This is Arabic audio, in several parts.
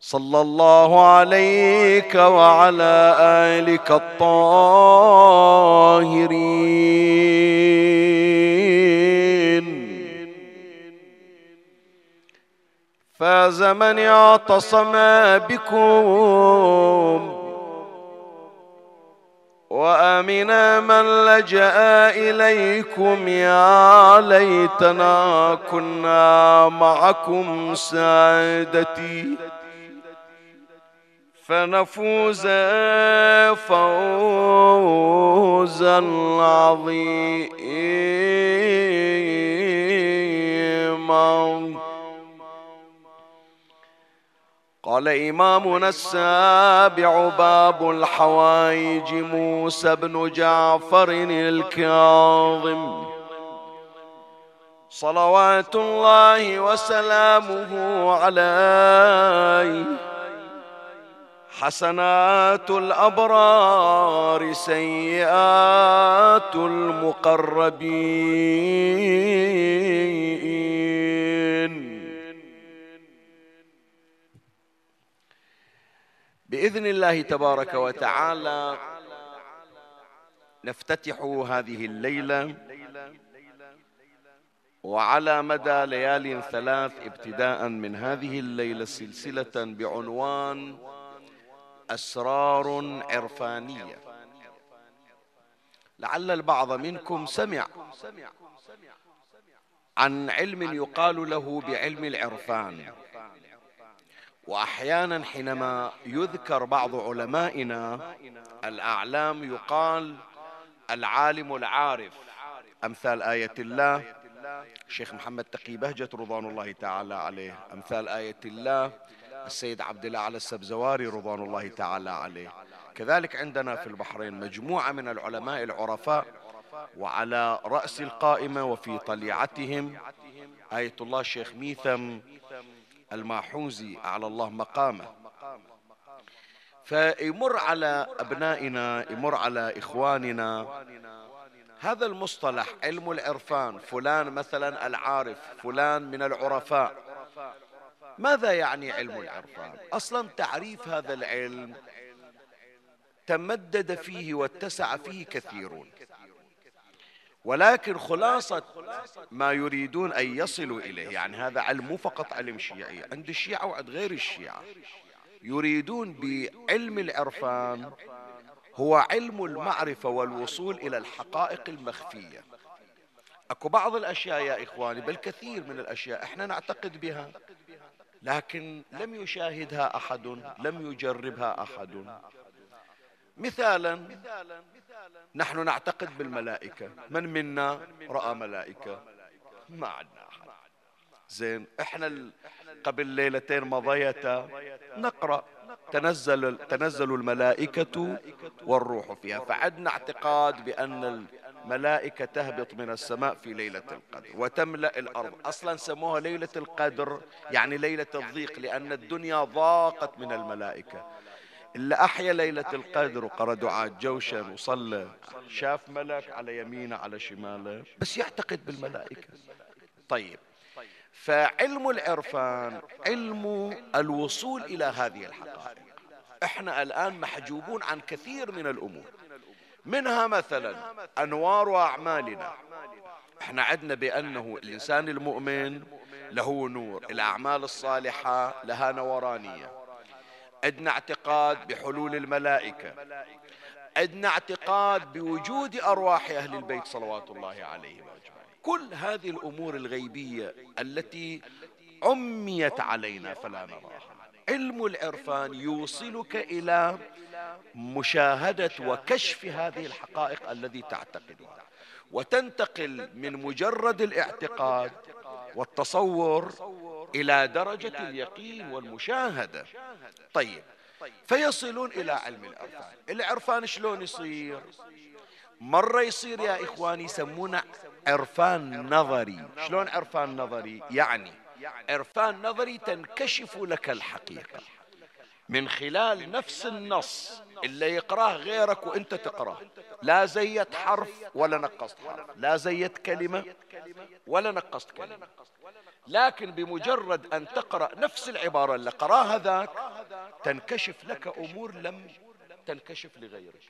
صلى الله عليك وعلى آلك الطاهرين. فاز من اعتصم بكم وامنا من لجأ إليكم. يا ليتنا كنا معكم سادتي. فنفوز فوزا عظيما. قال إمامنا السابع باب الحوائج موسى بن جعفر الكاظم. صلوات الله وسلامه عليه. حسنات الأبرار سيئات المقربين. بإذن الله تبارك وتعالى نفتتح هذه الليلة وعلى مدى ليال ثلاث ابتداء من هذه الليلة سلسلة بعنوان أسرار عرفانية. لعل البعض منكم سمع عن علم يقال له بعلم العرفان. وأحيانا حينما يذكر بعض علمائنا الأعلام يقال العالم العارف. أمثال آية الله. الشيخ محمد تقي بهجة رضوان الله تعالى عليه. أمثال آية الله. السيد عبد الأعلى السبزواري رضوان الله تعالى عليه. كذلك عندنا في البحرين مجموعة من العلماء العرفاء وعلى رأس القائمة وفي طليعتهم آية الله الشيخ ميثم الماحوزي أعلى الله مقامه. فيمر على أبنائنا يمر على إخواننا. هذا المصطلح علم العرفان فلان مثلا العارف فلان من العرفاء. ماذا يعني علم العرفان؟ أصلا تعريف هذا العلم تمدد فيه واتسع فيه كثيرون. ولكن خلاصة ما يريدون أن يصلوا إليه يعني هذا علم مو فقط علم شيعي عند الشيعة وعند غير الشيعة. يريدون بعلم العرفان هو علم المعرفة والوصول إلى الحقائق المخفية. أكو بعض الأشياء يا إخواني بل كثير من الأشياء إحنا نعتقد بها. لكن لم يشاهدها أحد لم يجربها أحد. مثالا نحن نعتقد بالملائكة. من منا رأى ملائكة؟ ما عندنا أحد. زين إحنا قبل ليلتين مضيتا نقرأ. تنزل تنزل الملائكة والروح فيها. فعدنا اعتقاد بأن ملائكة تهبط من السماء في ليلة القدر وتملأ الأرض. أصلا سموها ليلة القدر يعني ليلة الضيق لأن الدنيا ضاقت من الملائكة. اللي أحيا ليلة القدر وقرأ دعاء جوشن وصلى شاف ملك على يمينه على شماله بس يعتقد بالملائكة. طيب فعلم العرفان علم الوصول إلى هذه الحقائق. إحنا الآن محجوبون عن كثير من الأمور. منها مثلا أنوار أعمالنا. إحنا عدنا بأنه الإنسان المؤمن له نور الأعمال الصالحة لها نورانية. عندنا اعتقاد بحلول الملائكة. عندنا اعتقاد بوجود أرواح أهل البيت صلوات الله عليهم كل هذه الأمور الغيبية التي عميت علينا فلا نراها. علم العرفان يوصلك إلى مشاهدة وكشف هذه الحقائق الذي تعتقدها. وتنتقل من مجرد الاعتقاد والتصور إلى درجة اليقين والمشاهدة. طيب. فيصلون إلى علم العرفان. العرفان شلون يصير؟ مرة يصير يا إخواني يسمونه عرفان نظري. شلون عرفان نظري؟ يعني عرفان نظري تنكشف لك الحقيقة. من خلال نفس النص اللي يقراه غيرك وانت تقراه. لا زيت حرف ولا نقصت حرف. لا زيت كلمة ولا نقصت كلمة. لكن بمجرد أن تقرأ نفس العبارة اللي قراها ذاك تنكشف لك أمور لم تنكشف لغيرك.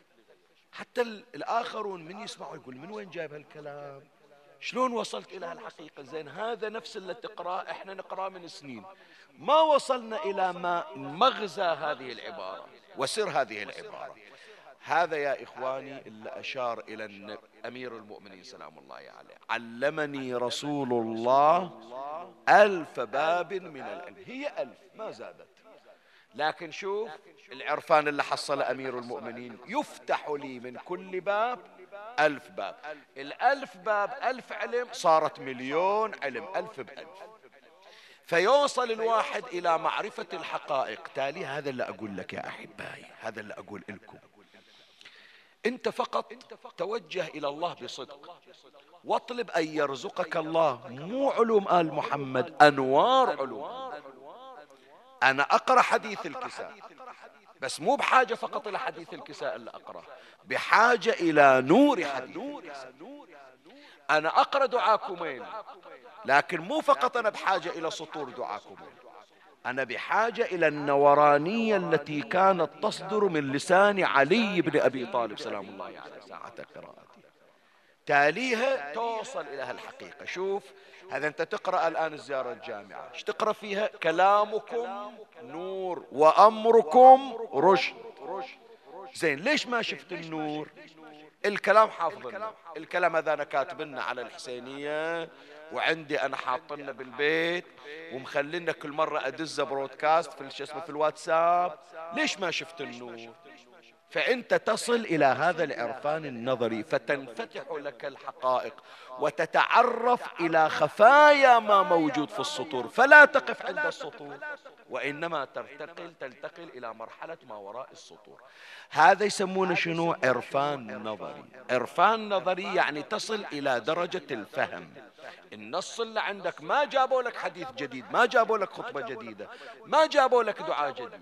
حتى الآخرون من يسمعوا يقول من وين جايب هالكلام؟ شلون وصلت إلى هالحقيقة؟ زين هذا نفس اللي تقرأ إحنا نقرأ من سنين. ما وصلنا إلى ما مغزى هذه العبارة. وسر هذه العبارة. هذا يا إخواني اللي أشار إلى أمير المؤمنين سلام الله عليه. علمني رسول الله ألف باب من العلم. هي ألف ما زادت. لكن شوف العرفان اللي حصل أمير المؤمنين يفتح لي من كل باب ألف باب. الألف باب ألف علم صارت مليون علم ألف بألف. فيوصل الواحد إلى معرفة الحقائق. تالي هذا اللي أقول لك يا أحبائي هذا اللي أقول لكم. أنت فقط توجه إلى الله بصدق. واطلب أن يرزقك الله. مو علوم آل محمد أنوار علوم. أنا أقرأ حديث الكساء. بس مو بحاجة فقط إلى حديث الكساء اللي أقرأ بحاجة إلى نور حديث. أنا أقرأ دعاء كمين لكن مو فقط أنا بحاجة إلى سطور دعاء كمين أنا بحاجة إلى النورانية التي كانت تصدر من لسان علي بن أبي طالب سلام الله عليه ساعة قراءتي تاليها توصل إلى هالحقيقة. شوف هذا أنت تقرأ الآن الزيارة الجامعة. إيش تقرأ فيها؟ كلامكم نور وأمركم رشد. زين ليش ما شفت النور؟ الكلام حافظنا الكلام هذا أنا كاتبنا على الحسينية وعندي أنا حاطنا بالبيت ومخلينا كل مرة أدزه برودكاست في شو اسمه في الواتساب. ليش ما شفت النور؟ فأنت تصل إلى هذا العرفان النظري فتنفتح لك الحقائق وتتعرف إلى خفايا ما موجود في السطور. فلا تقف عند السطور وإنما ترتقل تنتقل إلى مرحلة ما وراء السطور. هذا يسمونه شنو؟ عرفان نظري. عرفان نظري يعني تصل إلى درجة الفهم. النص اللي عندك ما جابوا لك حديث جديد ما جابوا لك خطبة جديدة ما جابوا لك دعاء جديد.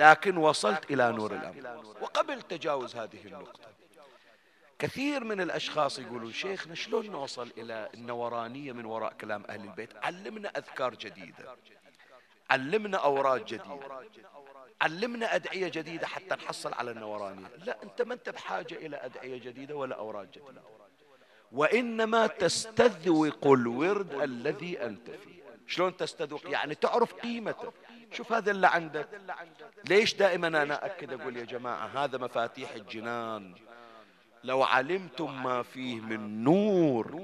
لكن وصلت إلى نور الأمر. وقبل تجاوز هذه النقطة كثير من الأشخاص يقولون شيخنا شلون نوصل إلى النورانية من وراء كلام أهل البيت؟ علمنا أذكار جديدة علمنا أوراد جديدة علمنا أدعية جديدة حتى نحصل على النورانية. لا أنت ما أنت بحاجة إلى أدعية جديدة ولا أوراد جديدة. وإنما تستذوق الورد الذي أنت فيه. شلون تستذوق؟ يعني تعرف قيمته شوف هذا اللي عندك. ليش دائما أنا أكد أقول يا جماعة؟ هذا مفاتيح الجنان. لو علمتم ما فيه من نور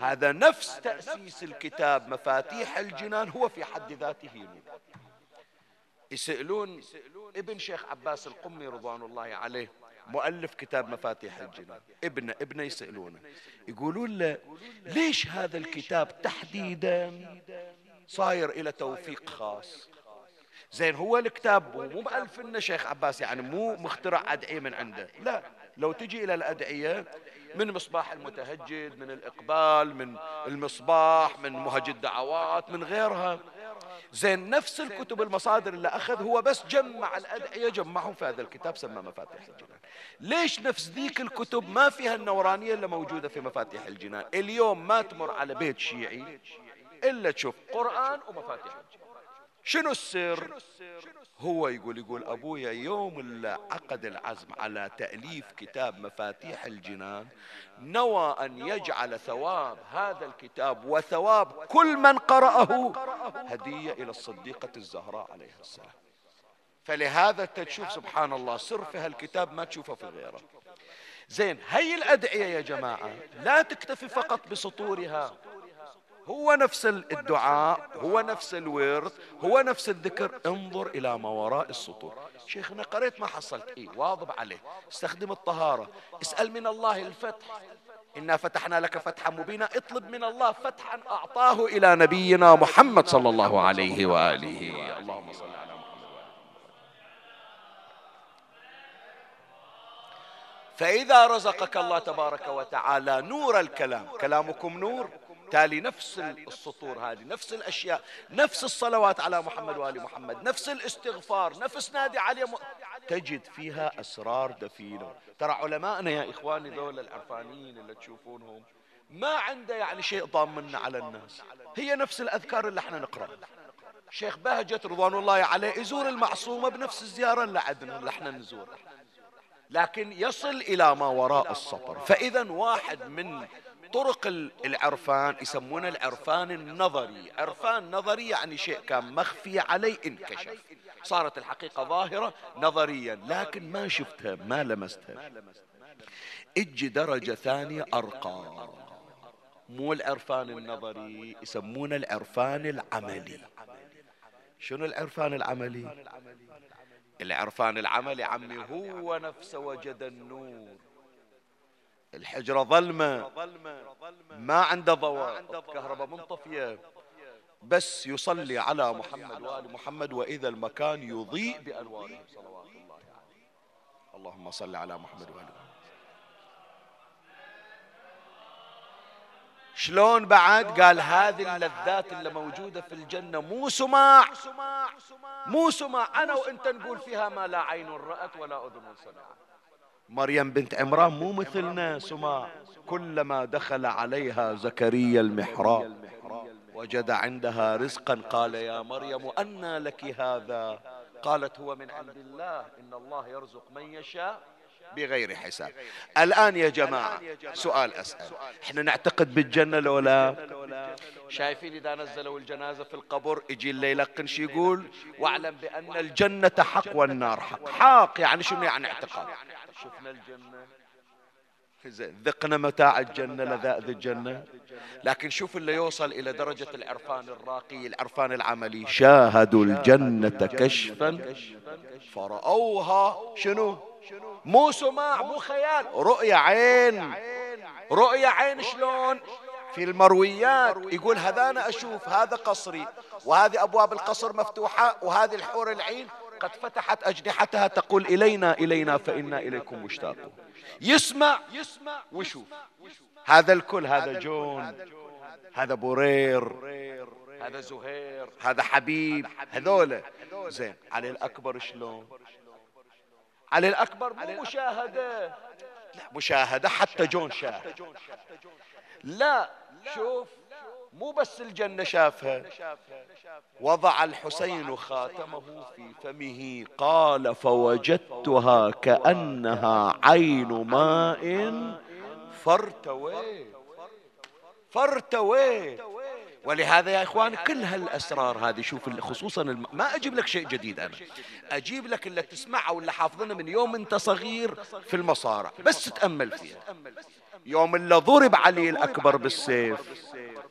هذا نفس تأسيس الكتاب. مفاتيح الجنان هو في حد ذاته نور. يسألون ابن شيخ عباس القمي رضوان الله عليه مؤلف كتاب مفاتيح الجنان. ابنه ابنه يسألونه. يقولون له ليش هذا الكتاب تحديدا صاير إلى توفيق خاص؟ زين هو الكتاب مو مؤلف لنا شيخ عباس يعني مو مخترع أدعية من عنده. لا لو تجي إلى الأدعية من مصباح المتهجد من الإقبال من المصباح من مهج الدعوات من غيرها. زين نفس الكتب المصادر اللي أخذ هو بس جمع الأدعية جمعهم في هذا الكتاب سمى مفاتيح الجنان. ليش نفس ذيك الكتب ما فيها النورانية اللي موجودة في مفاتيح الجنان؟ اليوم ما تمر على بيت شيعي إلا تشوف قرآن ومفاتيح الجنان. شنو السر؟ هو يقول يقول أبويا يوم اللي عقد العزم على تأليف كتاب مفاتيح الجنان نوى أن يجعل ثواب هذا الكتاب وثواب كل من قرأه هدية إلى الصديقة الزهراء عليها السلام. فلهذا تشوف سبحان الله سر في هالكتاب ما تشوفه في غيره. زين هي الأدعية يا جماعة لا تكتفي فقط بسطورها. هو نفس الدعاء هو نفس الورد هو نفس الذكر. انظر إلى ما وراء السطور. شيخنا قريت ما حصلت. إيه واظب عليه. استخدم الطهارة. اسأل من الله الفتح. إنا فتحنا لك فتحا مبينا. اطلب من الله فتحا أعطاه إلى نبينا محمد صلى الله عليه وآله. اللهم صل على فإذا رزقك الله تبارك وتعالى نور الكلام. كلامكم نور. تالي نفس السطور هذه. نفس الأشياء نفس الصلوات على محمد وآل محمد نفس الاستغفار نفس نادي علي م... تجد فيها أسرار دفينة. ترى علماءنا يا إخواني ذول العرفانيين اللي تشوفونهم ما عنده يعني شيء ضامن على الناس. هي نفس الأذكار اللي إحنا نقرأ شيخ بهجت رضوان الله عليه يزور المعصومة بنفس الزيارة اللي عندنا اللي إحنا نزور لكن يصل إلى ما وراء السطر. فإذا واحد من طرق العرفان يسمونه العرفان النظري. عرفان نظري يعني شيء كان مخفي عليه انكشف. صارت الحقيقة ظاهرة نظريا لكن ما شفتها ما لمستها. أجي درجة ثانية أرقى. مو العرفان النظري يسمونه العرفان العملي. شنو العرفان العملي؟ العرفان العملي عمي هو نفسه وجد النور. الحجرة ظلمة ما عنده ضوء كهرباء منطفية بس يصلي على محمد وآل محمد وإذا المكان يضيء بأنواره. صلوات الله عليه. اللهم صل على محمد وآل محمد. شلون بعد؟ قال هذه اللذات اللي موجودة في الجنة. مو سماع. مو سماع. أنا وأنت نقول فيها ما لا عين رأت ولا أذن سمعت مريم بنت عمران مو مثلنا سماع كلما دخل عليها زكريا المحراب وجد عندها رزقا قال يا مريم أنى لك هذا؟ قالت هو من عند الله إن الله يرزق من يشاء. بغير حساب. الآن يا جماعة سؤال أسأل. إحنا نعتقد بالجنة لو لا؟ شايفين إذا نزلوا الجنازة في القبر يجي اللي يلقن شي يقول واعلم بأن الجنة حق والنار حق. حق يعني شنو يعني اعتقاد؟ شفنا الجنة. ذقنا متاع الجنة لذائذ الجنة. لكن شوف اللي يوصل إلى درجة العرفان الراقي العرفان العملي. شاهدوا الجنة كشفا. فرأوها شنو؟ مو سماع مو خيال. رؤية عين. رؤية عين شلون؟ في المرويات. يقول هذا أنا أشوف هذا قصري. وهذه أبواب القصر مفتوحة وهذه الحور العين. قد فتحت أجنحتها تقول إلينا إلينا فإنا إليكم مشتاقون. يسمع ويشوف. هذا الكل هذا جون. هذا بورير. هذا زهير. هذا حبيب. هذولا زين علي الأكبر شلون؟ علي الأكبر مو مشاهدة. لا مشاهدة حتى جون شاهد لا شوف مو بس الجنة شافها. وضع الحسين خاتمه في فمه. قال فوجدتها كأنها عين ماء فارتويت فارتويت ولهذا يا إخوان كل هالأسرار هذه شوف خصوصا الم... ما أجيب لك شيء جديد أنا. أجيب لك اللي تسمعه واللي حافظنه من يوم أنت صغير في المصارع. بس تأمل فيها. يوم اللي ضرب علي الأكبر بالسيف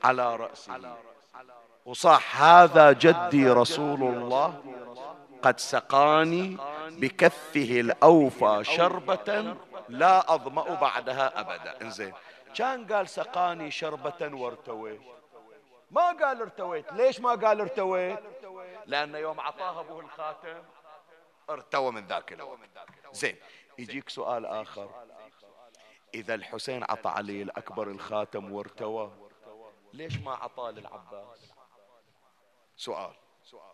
على راسه وصح هذا جدي رسول الله قد سقاني بكفه الأوفى شربة لا أظمأ بعدها أبدا. إنزين. كان قال سقاني شربة وارتويت ما قال ارتويت. ليش ما قال ارتويت؟ لأن يوم أعطاه أبوه الخاتم ارتوى من ذاك الوقت. زين يجيك سؤال آخر. إذا الحسين عطى علي الأكبر الخاتم وارتوى ليش ما عطاه للعباس؟ سؤال.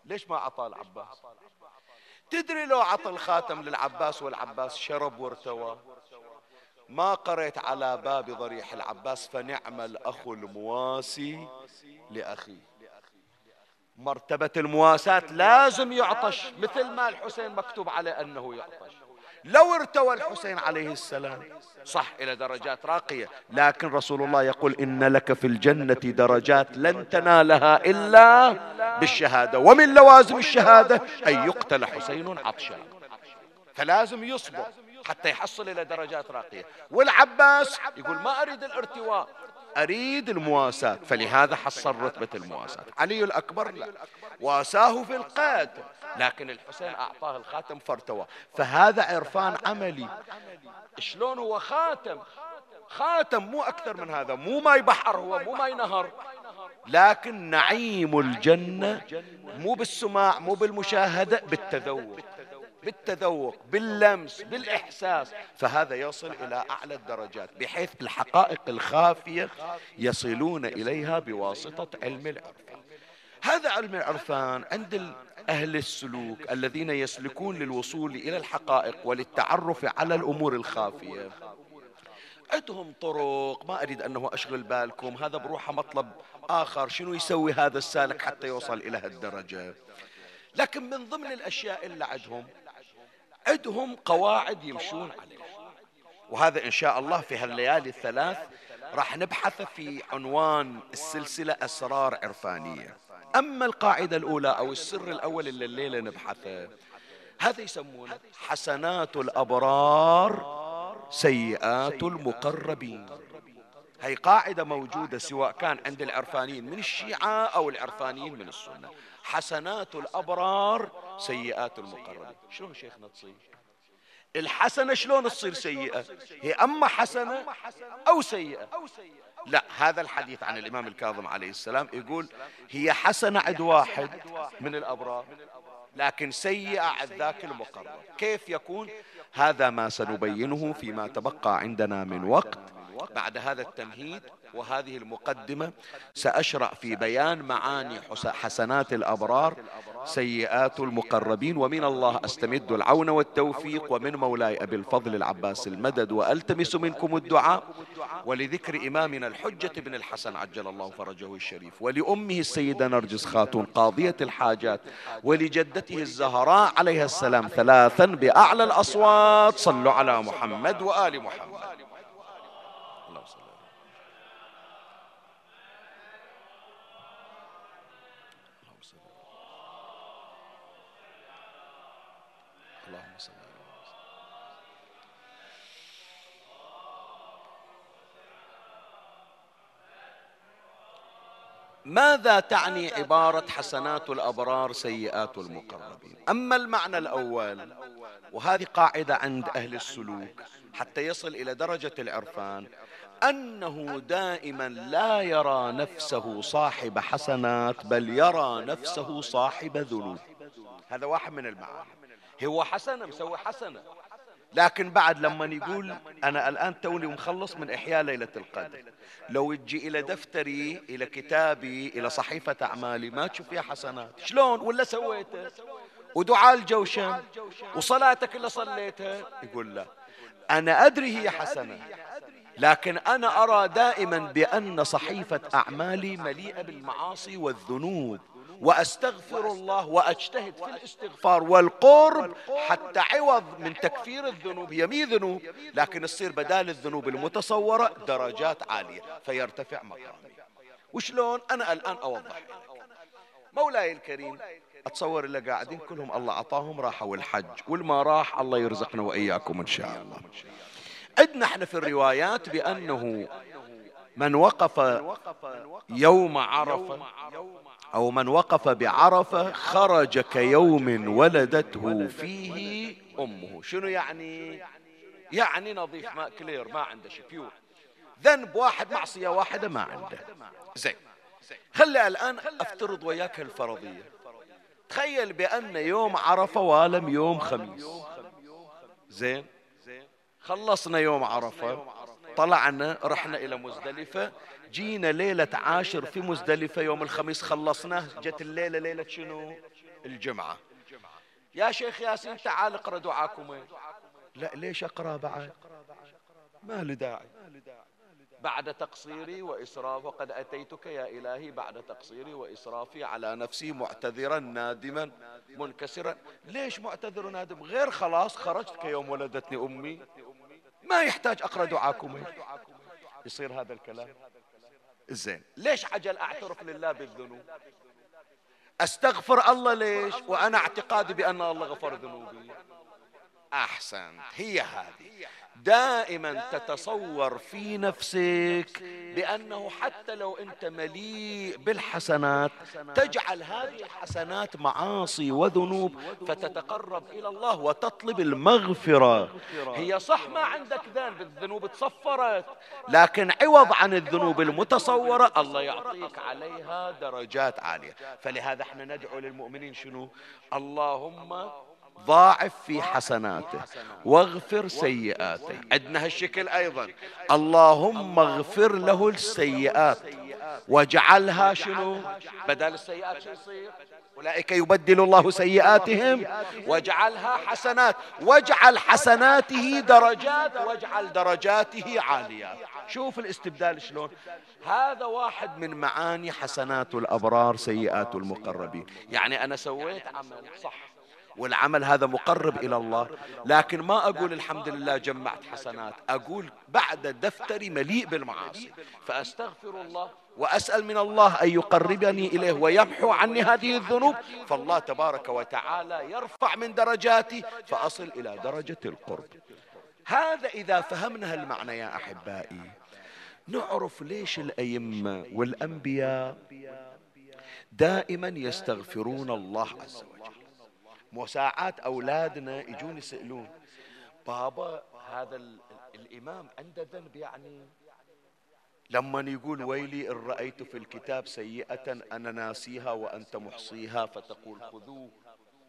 ليش ما عطاه العباس تدري لو عطى الخاتم للعباس والعباس شرب وارتوى؟ ما قريت على باب ضريح العباس فنعم الأخ المواسي لأخيه مرتبة المواساة لازم يعطش مثل ما الحسين مكتوب عليه أنه يعطش. لو ارتوى الحسين عليه السلام صح إلى درجات راقية لكن رسول الله يقول إن لك في الجنة درجات لن تنالها إلا بالشهادة. ومن لوازم الشهادة أن يقتل حسين عطشا فلازم يصبر. حتى يحصل إلى درجات راقية. والعباس يقول ما أريد الارتواء. أريد المواساة. فلهذا حصل رتبة المواساة. علي الأكبر لا. واساه في القيد لكن الحسين أعطاه الخاتم فارتوى. فهذا عرفان عملي. شلون هو خاتم؟ خاتم مو أكثر من هذا. مو ماي بحر هو مو ماي نهر لكن نعيم الجنة. مو بالسماع مو بالمشاهدة بالتذوق. بالتذوق باللمس بالإحساس فهذا يصل إلى أعلى الدرجات بحيث الحقائق الخافية يصلون إليها بواسطة علم العرفان. هذا علم العرفان عند أهل السلوك الذين يسلكون للوصول إلى الحقائق وللتعرف على الأمور الخافية. عندهم طرق ما أريد أنه أشغل بالكم هذا بروحه مطلب آخر شنو يسوي هذا السالك حتى يوصل إلى هالدرجة؟ لكن من ضمن الأشياء اللي عندهم عندهم قواعد يمشون عليها. وهذا إن شاء الله في هالليالي الثلاث راح نبحث في عنوان السلسلة أسرار عرفانية. أما القاعدة الأولى أو السر الأول اللي الليلة نبحثه هذا يسمونه حسنات الأبرار سيئات المقربين. هي قاعدة موجودة سواء كان عند العرفانيين من الشيعة أو العرفانيين من السنة. حسنات الأبرار سيئات المقربين. شلون شيخنا تصير؟ الحسنة شلون تصير سيئة؟ هي أما حسنة أو سيئة. لا هذا الحديث عن الإمام الكاظم عليه السلام يقول هي حسنة عند واحد من الأبرار لكن سيئة عند ذاك المقرب. كيف يكون؟ هذا ما سنبينه فيما تبقى عندنا من وقت. بعد هذا التمهيد وهذه المقدمة سأشرع في بيان معاني حسنات الأبرار سيئات المقربين ومن الله أستمد العون والتوفيق ومن مولاي أبي الفضل العباس المدد وألتمس منكم الدعاء ولذكر إمامنا الحجة بن الحسن عجل الله فرجه الشريف ولأمه السيدة نرجس خاتون قاضية الحاجات ولجدته الزهراء عليها السلام ثلاثا بأعلى الأصوات. صلوا على محمد وآل محمد. ماذا تعني عبارة حسنات الأبرار سيئات المقربين؟ أما المعنى الأول وهذه قاعدة عند أهل السلوك حتى يصل إلى درجة العرفان أنه دائما لا يرى نفسه صاحب حسنات بل يرى نفسه صاحب ذنوب. هذا واحد من المعاني. هو حسنة مسوي حسنة. لكن بعد لما يقول أنا الآن توني مخلص من إحياء ليلة القدر. لو تجي إلى دفتري إلى كتابي إلى صحيفة أعمالي ما تشوف فيها حسنات. شلون؟ ولا سويته؟ ودعاء الجوشن؟ وصلاتك اللي صليتها يقول لا. أنا أدري هي حسنة. لكن أنا أرى دائما بأن صحيفة أعمالي مليئة بالمعاصي والذنوب. وأستغفر الله وأجتهد في الاستغفار والقرب حتى عوض من تكفير الذنوب. هي مي ذنوب لكن تصير بدال الذنوب المتصورة درجات عالية فيرتفع مقامي. وشلون؟ أنا الآن أوضح. مولاي الكريم أتصور اللي قاعدين كلهم الله أعطاهم راحوا الحج والما راح الله يرزقنا وإياكم إن شاء الله. عندنا إحنا في الروايات بأنه من وقف يوم عرفة أو من وقف بعرفة خرج كيوم ولدته فيه أمه. شنو يعني؟ يعني؟ نظيف ما كلير ما عنده شيء. ذنب واحد معصية واحدة ما عنده. زين. خلي الآن أفترض وياك الفرضية. تخيل بأن يوم عرفة والم يوم خميس. زين. خلصنا يوم عرفة. طلعنا رحنا إلى مزدلفة جينا ليلة عاشر في مزدلفة يوم الخميس خلصناه جت الليلة ليلة شنو؟ الجمعة. يا شيخ ياسين تعال اقرأ دعاكم. لا ليش أقرأ بعد؟ ما له داعي. بعد تقصيري وإسراف وقد أتيتك يا إلهي بعد تقصيري وإسرافي على نفسي معتذرا نادما منكسرا. ليش معتذر نادم؟ غير خلاص خرجت كيوم ولدتني أمي. ما يحتاج أقرأ دعاكم. يصير هذا الكلام؟ زين. ليش عجل أعترف لله بالذنوب؟ أستغفر الله ليش؟ وأنا اعتقادي بأن الله غفر ذنوبي. أحسنت. هي هذه. دائما تتصور في نفسك بأنه حتى لو أنت مليء بالحسنات تجعل هذه الحسنات معاصي وذنوب فتتقرب إلى الله وتطلب المغفرة. هي صح ما عندك ذنب الذنوب تصفرت لكن عوض عن الذنوب المتصورة الله يعطيك عليها درجات عالية. فلهذا إحنا ندعو للمؤمنين شنو؟ اللهم ضاعف في حسناته واغفر سيئاته. عندنا هالشكل أيضا. اللهم اغفر له السيئات. واجعلها شنو؟ بدل السيئات شو يصير؟ أولئك يبدل الله سيئاتهم. واجعلها حسنات. واجعل حسناته درجات. واجعل درجاته عاليات شوف الاستبدال شلون. هذا واحد من معاني حسنات الأبرار سيئات المقربين. يعني أنا سويت عمل. صح. والعمل هذا مقرب إلى الله. لكن ما أقول الحمد لله جمعت حسنات. أقول بعد دفتري مليء بالمعاصي. فأستغفر الله وأسأل من الله أن يقربني إليه ويمحو عني هذه الذنوب. فالله تبارك وتعالى يرفع من درجاتي فأصل إلى درجة القرب. هذا إذا فهمنا المعنى يا أحبائي. نعرف ليش الأئمة والأنبياء دائما يستغفرون الله عز وجل. مساعات أولادنا يجون يسألون. بابا هذا الإمام عنده ذنب يعني لما يقول ويلي إن رأيت في الكتاب سيئة أنا ناسيها وأنت محصيها فتقول خذوه.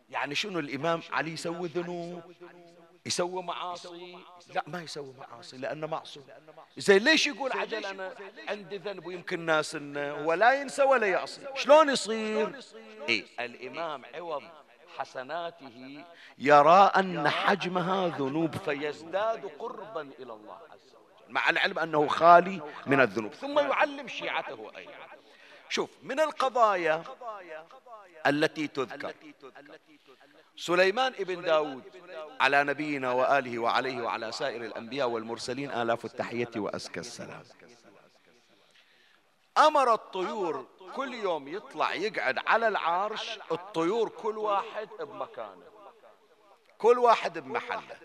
يعني شنو الإمام علي يسوي ذنوب؟ يسوي معاصي؟ لا ما يسوي معاصي لأنه معصوم. زين ليش يقول عجل أنا عندي ذنب ويمكن ناس إنه ولا ينسى ولا يعصي؟ شلون يصير؟ إيه الإمام عوض حسناته يرى أن حجمها ذنوب. فيزداد قربا إلى الله عز وجل. مع العلم أنه خالي من الذنوب. ثم يعلم شيعته أيضا. شوف من القضايا التي تذكر. سليمان ابن داود على نبينا وآله وعليه وعلى سائر الأنبياء والمرسلين آلاف التحية وأزكى السلام. أمر الطيور كل يوم يطلع يقعد على العرش الطيور كل واحد بمكانه. كل واحد بمحله.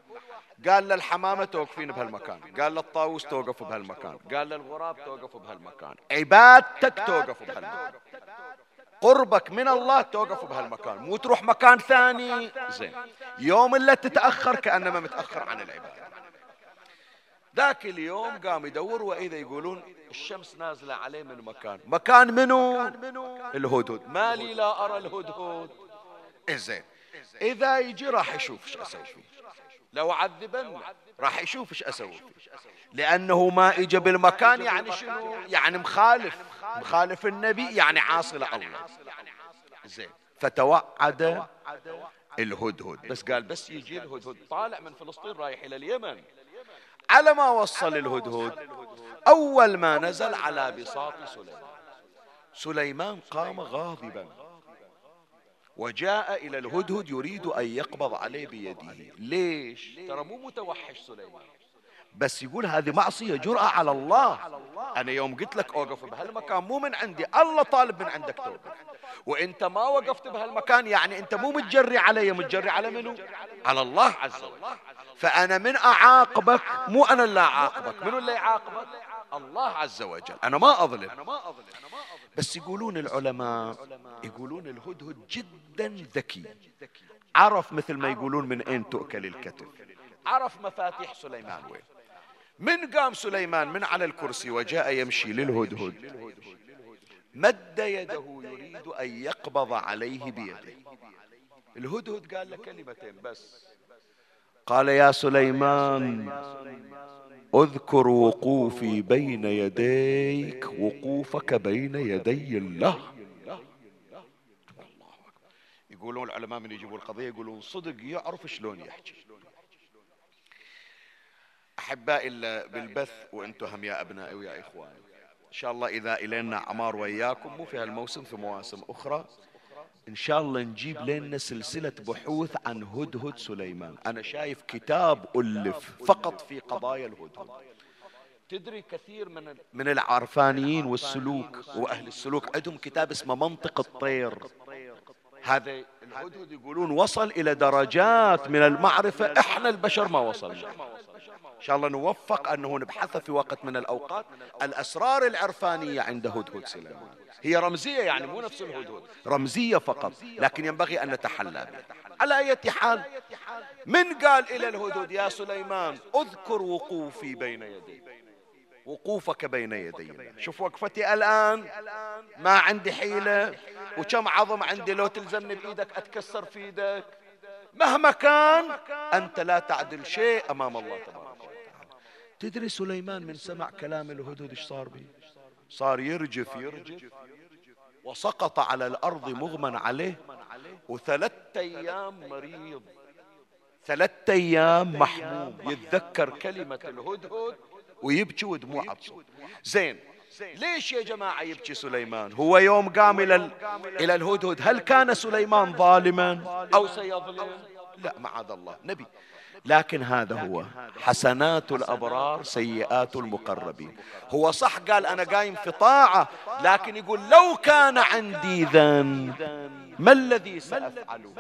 قال للحمامة توقفين بهالمكان. قال للطاووس توقف بهالمكان. قال للغراب توقف بهالمكان. عبادتك توقف بهالمكان. قربك من الله توقف بهالمكان. مو تروح مكان ثاني؟ زين. يوم اللي تتأخر كأنما متأخر عن العبادة. ذاك اليوم قام يدور وإذا يقولون الشمس نازلة عليه من مكان. مكان منو؟ الهدهد. ما لي لا أرى الهدهد. زين إذا يجي راح يشوف إيش أسوي فيه. لو عذبن راح يشوف إيش أسوي فيه. لأنه ما إجا بالمكان يعني شنو؟ يعني مخالف. مخالف النبي يعني عاصي الله زين فتوعد الهدهد. بس قال بس يجي الهدهد. طالع من فلسطين رايح إلى اليمن. على ما وصل الهدهد. أول ما نزل على بساط سليمان. سليمان قام غاضبا. وجاء إلى الهدهد يريد أن يقبض عليه بيده. ليش؟ ترى مو متوحش سليمان. بس يقول هذه معصية جرأة على الله. أنا يوم قلت لك أوقف بهالمكان مو من عندي الله طالب من عندك توقف. وإنت ما وقفت بهالمكان يعني إنت مو متجري علي متجري على منو؟ على الله عز وجل. فأنا من أعاقبك مو أنا اللي أعاقبك. منو اللي يعاقبك؟ الله عز وجل. أنا ما أظلم. بس يقولون العلماء يقولون الهدهد جدا ذكي. عرف مثل ما يقولون من أين تؤكل الكتف. عرف مفاتيح سليمان وين؟ من قام سليمان من على الكرسي وجاء يمشي للهدهد. مد يده يريد أن يقبض عليه بيده. الهدهد قال له كلمتين بس. قال يا سليمان اذكر وقوفي بين يديك وقوفك بين يدي الله. يقولون العلماء من يجيبوا القضية يقولون صدق يعرف شلون يحكي. أحبائي بالبث وأنتم هم يا أبنائي ويا إخواني. إن شاء الله إذا إلينا أعمار وياكم مو في هالموسم في مواسم أخرى إن شاء الله نجيب لنا سلسلة بحوث عن هدهد سليمان. أنا شايف كتاب ألف فقط في قضايا الهدهد. تدري كثير من من العرفانيين والسلوك وأهل السلوك عندهم كتاب اسمه منطق الطير. هذا الهدهد يقولون وصل إلى درجات من المعرفة إحنا البشر ما وصلنا. إن شاء الله نوفق انه نبحث في وقت من الأوقات. الأسرار العرفانية عند هدهد سليمان. هي رمزية يعني مو نفس الهدهد. رمزية فقط لكن ينبغي أن نتحلى بها. على أي حال من قال إلى الهدهد يا سليمان؟ اذكر وقوفي بين يديك وقوفك بين يدي الله. شوف وقفتي الآن. ما عندي حيلة. وكم عظم عندي لو تلزمني بإيدك أتكسر في إيدك مهما كان أنت لا تعدل شيء أمام الله تبارك وتعالى. تدري سليمان من سمع كلام الهدود إيش صار به صار يرجف يرجف. وسقط على الأرض مغمى عليه. وثلاثة أيام مريض. ثلاثة أيام محموم. يتذكر كلمة الهدهد. ويبكي ودموعه بصوت زين. ليش يا جماعة يبكي سليمان؟ هو يوم قام إلى, إلى الهدهد هل كان سليمان ظالما؟ أو سيظلم؟ لا معاذ الله. نبي. لكن هذا هو حسنات الأبرار سيئات المقربين. هو صح قال أنا قايم في طاعة لكن يقول لو كان عندي ذنب ما الذي سأفعله؟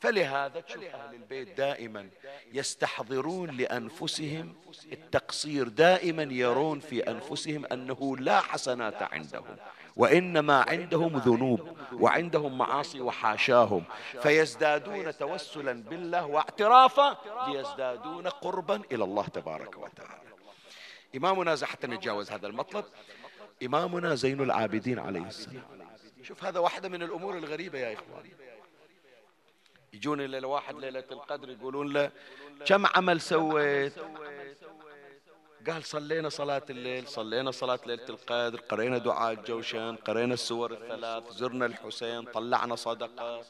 فلهذا تشوف أهل البيت دائما يستحضرون لأنفسهم التقصير. دائما يرون في أنفسهم أنه لا حسنات عندهم وإنما عندهم ذنوب وعندهم معاصي وحاشاهم. فيزدادون توسلا بالله واعترافا ليزدادون قربا إلى الله تبارك وتعالى. إمامنا حتى نتجاوز هذا المطلب. إمامنا زين العابدين عليه السلام. شوف هذا واحدة من الأمور الغريبة يا إخواني يجون إلى الواحد ليلة القدر يقولون له كم عمل سويت؟ قال صلينا صلاة الليل صلينا صلاة ليلة القدر قرينا دعاء الجوشن قرينا السور الثلاث زرنا الحسين طلعنا صدقة.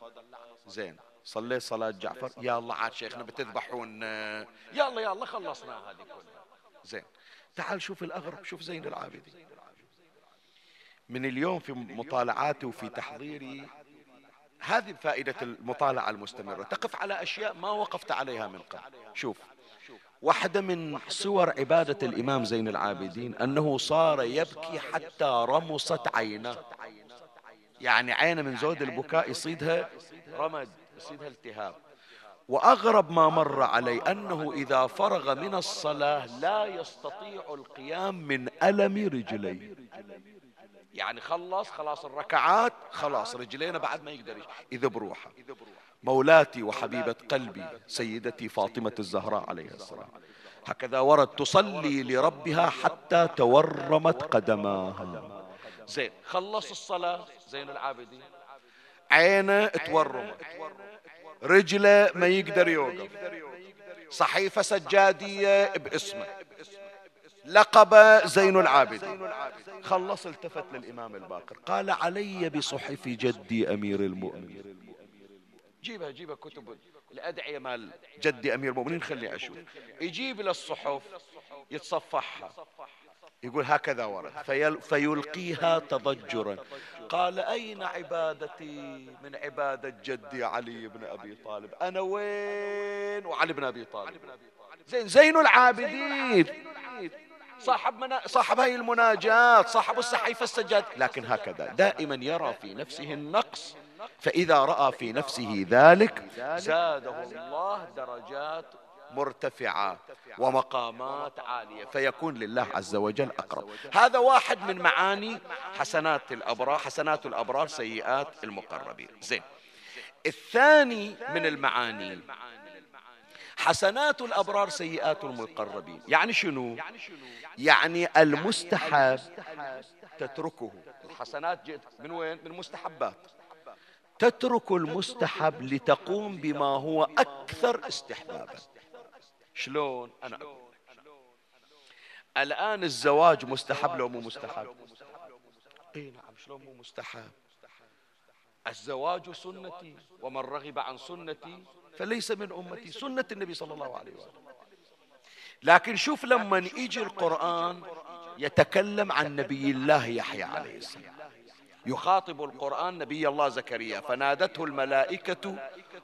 زين صليت صلاة جعفر. يا الله عاد شيخنا بتذبحون يا الله يا الله خلصنا هذه كلها. زين تعال شوف الأغرب شوف زين العابدين من اليوم في مطالعاتي وفي تحضيري هذه فائدة المطالعة المستمرة. تقف على أشياء ما وقفت عليها من قبل. شوف واحدة من صور عبادة الإمام زين العابدين أنه صار يبكي حتى رمصت عينه يعني عينه من زود البكاء يصيدها رمد يصيدها التهاب. وأغرب ما مر علي أنه إذا فرغ من الصلاة لا يستطيع القيام من ألم رجليه. يعني خلص خلاص الركعات خلاص رجلينا بعد ما يقدر إذا بروحه. مولاتي وحبيبة قلبي سيدتي فاطمة الزهراء عليها السلام. هكذا ورد تصلي لربها حتى تورمت قدماها. زين خلص الصلاة. زين العابدين. عينه تورمت. رجله ما يقدر يوقف. صحيفة سجادية باسمه. لقب زين العابدين خلص التفت للإمام الباقر. قال علي بصحف جدي أمير المؤمنين. جيبها جيبها كتب الأدعية مال جدي أمير المؤمنين خلي أشوف. يجيب إلى الصحف يتصفحها. يقول هكذا ورد. فيل فيلقيها تضجرا. قال أين عبادتي؟ من عبادة جدي علي بن أبي طالب. أنا وين؟ وعلي بن أبي طالب. زين زين العابدين. صاحب منا... صاحب هاي المناجات صاحب الصحيفة السجاد. لكن هكذا دائما يرى في نفسه النقص. فإذا رأى في نفسه ذلك زاده الله درجات مرتفعة ومقامات عالية فيكون لله عز وجل أقرب. هذا واحد من معاني حسنات الأبرار حسنات الأبرار سيئات المقربين. زين. الثاني من المعاني حسنات الأبرار سيئات المقربين. يعني شنو؟ يعني المستحب تتركه. الحسنات جد من وين؟ من مستحبات. تترك المستحب لتقوم بما هو أكثر استحبابا. شلون؟ أنا أقول. الآن الزواج مستحب لو مو مستحب؟ إي نعم شلون مو مستحب؟ الزواج سنتي ومن رغب عن سنتي فليس من أمتي سنة النبي صلى الله عليه وسلم. لكن شوف لما يجي القرآن يتكلم عن نبي الله يحيى عليه السلام. يخاطب القرآن نبي الله زكريا فنادته الملائكة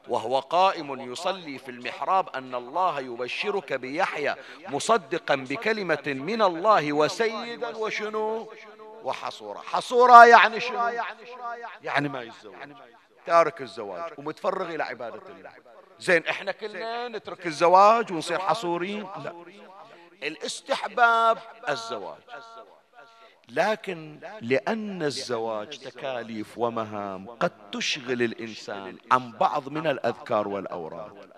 وهو قائم يصلي في المحراب أن الله يبشرك بيحيى مصدقا بكلمة من الله وسيدا وشنو؟ وحصورا حصورا يعني شنو؟ يعني ما يتزوج. تارك الزواج ومتفرغ إلى عبادة الله. زين إحنا كلنا نترك الزواج ونصير حصورين لا. الاستحباب الزواج. لكن لأن الزواج تكاليف ومهام قد تشغل الإنسان عن بعض من الأذكار والأوراد.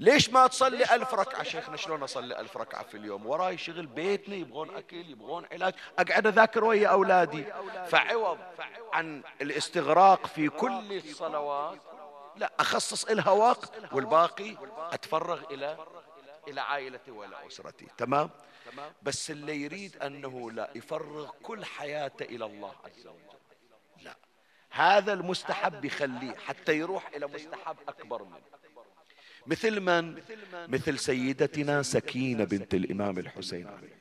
ليش ما تصلي ألف ركعة؟ شيخنا شلون أصلي ألف ركعة في اليوم؟ وراي شغل بيتنا يبغون أكل يبغون علاج. أقعد أذاكر ويا أولادي. فعوض عن الاستغراق في كل الصلوات لا أخصص إلها وقت والباقي أتفرغ إلى إلى عائلتي وإلى أسرتي. تمام؟ بس اللي يريد أنه لا يفرغ كل حياته إلى الله عز وجل. لا. هذا المستحب يخليه حتى يروح إلى مستحب أكبر منه. مثل من؟ مثل سيدتنا سكينة بنت الإمام الحسين. عليه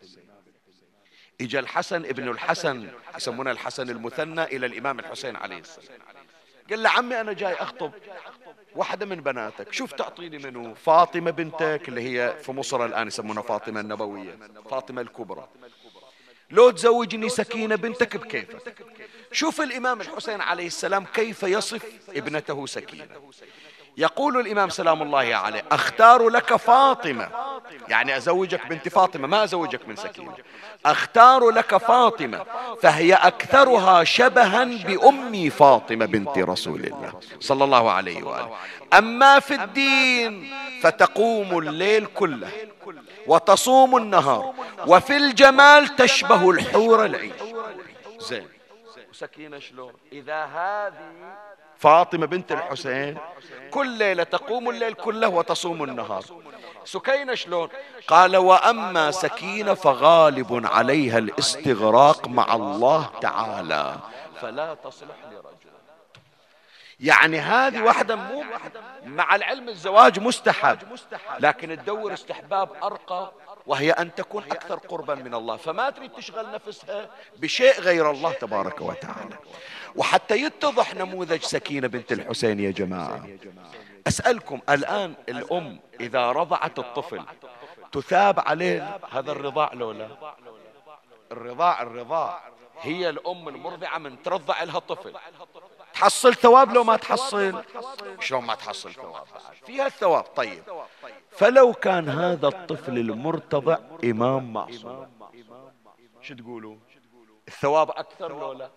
إجا الحسن ابن الحسن يسمونه الحسن المثنى إلى الإمام الحسين عليه السلام. قال له عمي أنا جاي أخطب. واحدة من بناتك. شوف تعطيني منو. فاطمة بنتك اللي هي في مصر الآن يسمونها فاطمة النبوية. فاطمة الكبرى. لو تزوجني سكينة بنتك بكيفك. شوف الإمام الحسين عليه السلام كيف يصف ابنته سكينة. يقول الإمام سلام الله عليه أختار لك فاطمة. يعني أزوجك بنت فاطمة ما أزوجك من سكينة. أختار لك فاطمة فهي أكثرها شبها بأمي فاطمة بنت رسول الله صلى الله عليه وآله. أما في الدين فتقوم الليل كله وتصوم النهار وفي الجمال تشبه الحور العين زين. سكينة شلون؟ إذا هذه فاطمة بنت الحسين كل ليلة تقوم الليل كله وتصوم النهار. سكينة شلون؟ قال وأما سكينة فغالب عليها الاستغراق مع الله تعالى. فلا تصلح لرجل. يعني هذه واحدة مو مع العلم الزواج مستحب. لكن تدور استحباب أرقى وهي أن تكون أكثر قربا من الله. فما تريد تشغل نفسها بشيء غير الله تبارك وتعالى. وحتى يتضح نموذج سكينة بنت الحسين يا جماعة. أسألكم الآن الأم إذا رضعت الطفل تثاب عليه هذا الرضاع لولا؟ الرضاع الرضاع. هي الأم المرضعة من ترضع لها الطفل. تحصل ثواب لو ما تحصل شلون ما تحصل ثواب؟ فيها الثواب. طيب. فلو كان هذا الطفل المرتضع إمام معصوم. شو تقولوا؟ الثواب أكثر لو لا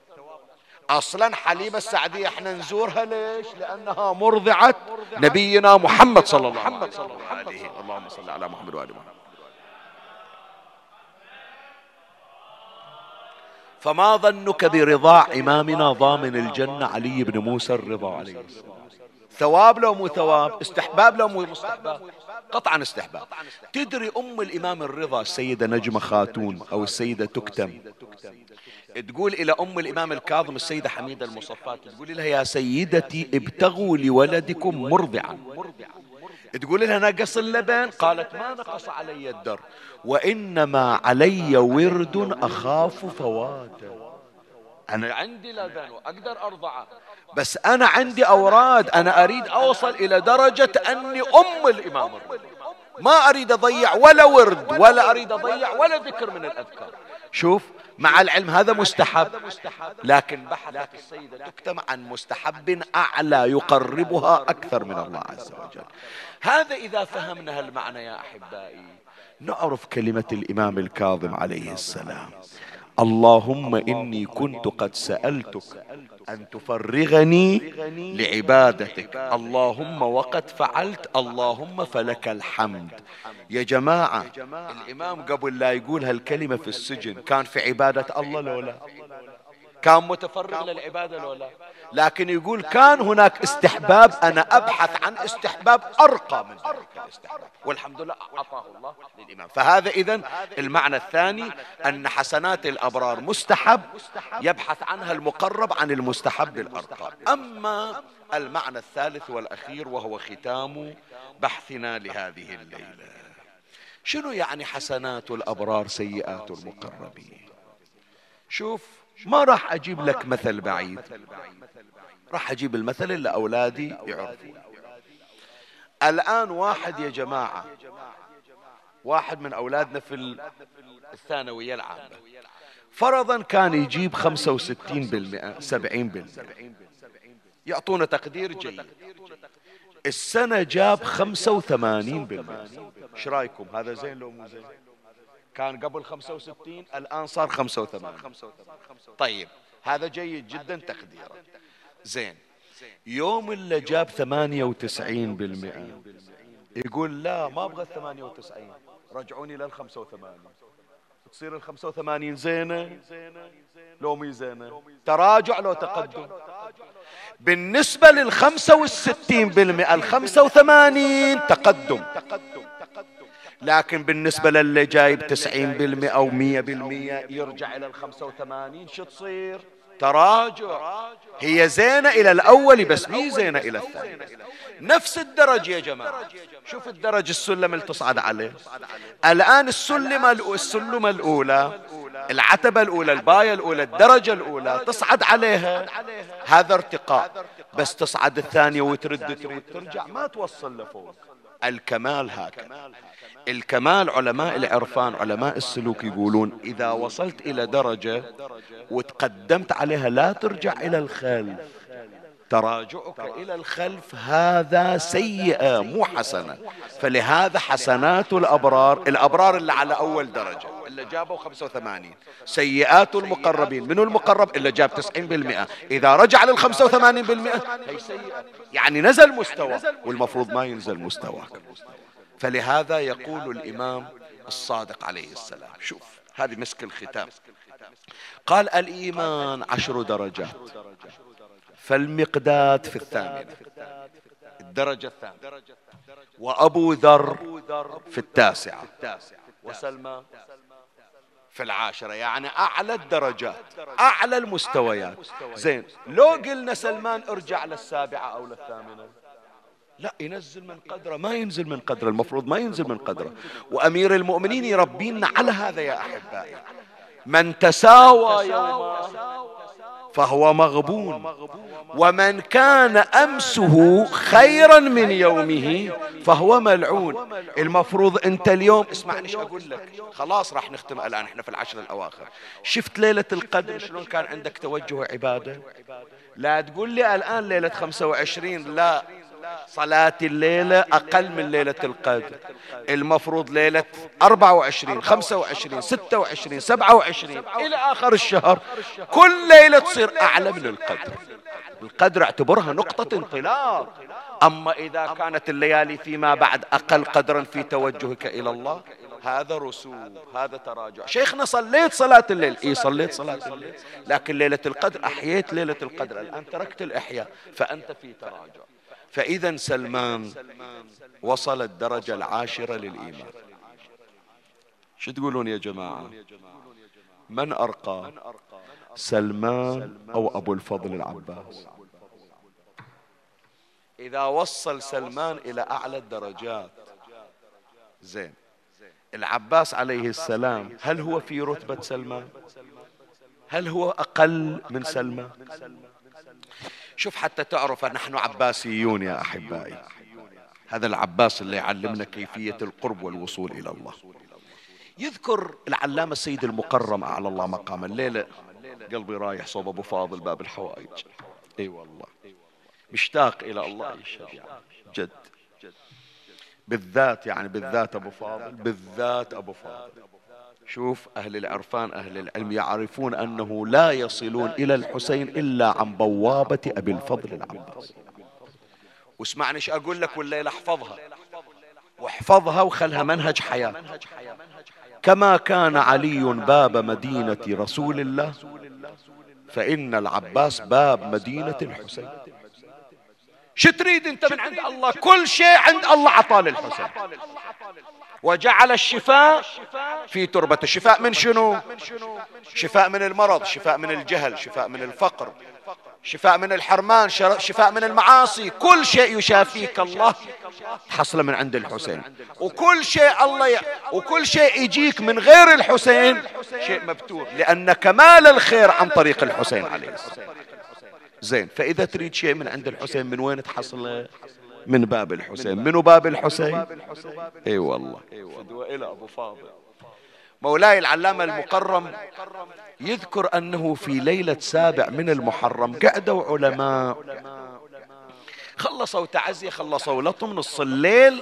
أصلا حليمة السعدية إحنا نزورها ليش؟ لأنها مرضعة نبينا محمد صلى الله عليه وسلم. اللهم صل على محمد وآل محمد. فما ظنك برضاع إمامنا ضامن الجنة علي بن موسى الرضا عليه السلام؟ ثواب لو مو ثواب استحباب لو مو مستحباب. قطعا استحباب. تدري أم الإمام الرضا السيدة نجمة خاتون أو السيدة تكتم؟ تقول إلى أم الإمام الكاظم السيدة حميدة المصفات تقول لها يا سيدتي ابتغوا لولدكم مرضعا. تقول لها نقص اللبن؟ قالت ما نقص علي الدر وإنما علي ورد أخاف فواته أنا عندي لبن وأقدر أرضعه. بس أنا عندي أوراد أنا أريد أوصل إلى درجة أني أم الإمام ما أريد أضيع ولا ورد ولا أريد أضيع ولا ذكر من الأذكار. شوف مع العلم هذا مستحب. لكن بحثت السيدة تكتم عن مستحب أعلى يقربها أكثر من الله عز وجل. هذا إذا فهمنا هالمعنى يا أحبائي. نعرف كلمة الإمام الكاظم عليه السلام. اللهم إني كنت قد سألتك أن تفرغني لعبادتك. اللهم وقد فعلت اللهم فلك الحمد. يا جماعة الإمام قبل لا يقول هالكلمة في السجن كان في عبادة الله لولا. كان متفرغ للعبادة لولا. لكن يقول كان هناك استحباب أنا أبحث عن استحباب أرقى من ذلك الاستحباب. والحمد لله أعطاه الله للإمام. فهذا إذا المعنى الثاني أن حسنات الأبرار مستحب يبحث عنها المقرب عن المستحب. الأرقى. أما المعنى الثالث والأخير وهو ختام بحثنا لهذه الليلة. شنو يعني حسنات الأبرار سيئات المقربين؟ شوف ما راح أجيب لك مثل بعيد. راح أجيب المثل اللي أولادي يعرفون. الآن واحد يا جماعة واحد من أولادنا في الثانوية العامة. فرضا كان يجيب خمسة وستين بالمئة سبعين بالمئة. يعطونا تقدير جيد. السنة جاب خمسة وثمانين بالمئة. إيش رأيكم؟ هذا زين لو مو زين. كان قبل خمسة وستين الآن صار خمسة وثمانين. طيب هذا جيد جدا تقديرا. زين. يوم اللي جاب ثمانية وتسعين بالمئة يقول لا ما أبغى الثمانية وتسعين. رجعوني للخمسة وثمانين. تصير الخمسة وثمانين زينة؟ لو مي زينة. تراجع لو تقدم. بالنسبة للخمسة والستين بالمئة الخمسة وثمانين تقدم. لكن بالنسبة للي جايب تسعين بالمئة أو مية بالمئة يرجع إلى الخمسة وثمانين. شو تصير؟ تراجع. هي زينة إلى الأول بس مي زينة إلى الثاني. نفس الدرج يا جماعة. شوف الدرج السلم اللي تصعد عليه. الآن السلم السلم الأولى العتبة الأولى الباية الأولى الدرجة الأولى تصعد عليها. هذا ارتقاء. بس تصعد الثانية وترد تريد ترجع. ما توصل لفوق. الكمال هكذا الكمال علماء العرفان علماء السلوك يقولون إذا وصلت إلى درجة وتقدمت عليها لا ترجع إلى الخلف. تراجعك إلى الخلف هذا سيئة مو حسنة. فلهذا حسنات الأبرار الأبرار اللي على أول درجة اللي جابوا 85 سيئات المقربين منو المقرب؟ اللي جاب 90% إذا رجع لل 85% هي سيئة. يعني نزل مستوى والمفروض ما ينزل مستواك. فلهذا يقول الإمام الصادق عليه السلام. شوف هذه مسك الختام. قال الإيمان عشر درجات. فالمقداد في الثامنة. الدرجة الثامنة. وأبو ذر في التاسعة. وسلمى في العاشرة. يعني أعلى الدرجات. أعلى المستويات. زين لو قلنا سلمان ارجع للسابعة أو للثامنة. لا ينزل من قدره ما ينزل من قدره المفروض ما ينزل من قدره. وأمير المؤمنين يربينا على هذا يا أحبائي من تساوى يوما فهو مغبون. ومن كان أمسه خيرا من يومه فهو ملعون. المفروض أنت اليوم اسمعني إيش أقول لك. خلاص راح نختم الآن إحنا في العشر الأواخر. شفت ليلة القدر؟ شلون كان عندك توجه عباده لا تقول لي الآن ليلة 25 لا. صلاة الليلة أقل من ليلة القدر. المفروض ليلة 24 25 26 27 إلى آخر الشهر كل ليلة تصير أعلى من القدر. القدر اعتبرها نقطة انطلاق أما إذا كانت الليالي فيما بعد أقل قدرا في توجهك إلى الله هذا رسوب هذا تراجع. شيخنا صليت صلاة الليل. إي صليت صلاة الليل. لكن ليلة القدر أحييت ليلة القدر. الآن تركت الإحياء فأنت في تراجع. فإذا سلمان وصل الدرجة العاشرة للإيمان. شو تقولون يا جماعة؟ من أرقى؟ سلمان أو أبو الفضل العباس؟ إذا وصل سلمان إلى أعلى الدرجات زين. العباس عليه السلام هل هو في رتبة سلمان؟ هل هو أقل من سلمان؟ شوف حتى تعرف نحن عباسيون يا أحبائي. هذا العباس اللي يعلمنا كيفية القرب والوصول إلى الله. يذكر العلامة السيد المقرم أعلى الله مقام الليلة. قلبي رايح صوب أبو فاضل باب الحوائج. أي أيوة والله. مشتاق إلى الله يشهد يعني جد. بالذات يعني بالذات أبو فاضل. بالذات أبو فاضل. شوف أهل العرفان أهل العلم يعرفون أنه لا يصلون إلى الحسين إلا عن بوابة أبي الفضل العباس. واسمعني إيش أقول لك والليلة احفظها. واحفظها وخلها منهج حياة. كما كان علي باب مدينة رسول الله فإن العباس باب مدينة الحسين. شو تريد أنت من عند الله؟ كل شيء عند الله عطاه للحسين. وجعل الشفاء في تربة الشفاء من شنو؟ شفاء من المرض شفاء من الجهل شفاء من الفقر شفاء من الحرمان شفاء من المعاصي. كل شيء يشافيك الله. حصل من عند الحسين. وكل شيء الله ي... وكل شيء يجيك من غير الحسين. شيء مبتور لأن كمال الخير عن طريق الحسين عليه السلام. زين فإذا تريد شيء من عند الحسين من وين تحصله؟ من باب الحسين. منو باب الحسين؟ اي والله. فدوى إلى أبو فاضل. مولاي العلامة المكرم يذكر أنه في ليلة سابع من المحرم قعدوا علماء. خلصوا تعزية خلصوا لطم نص الليل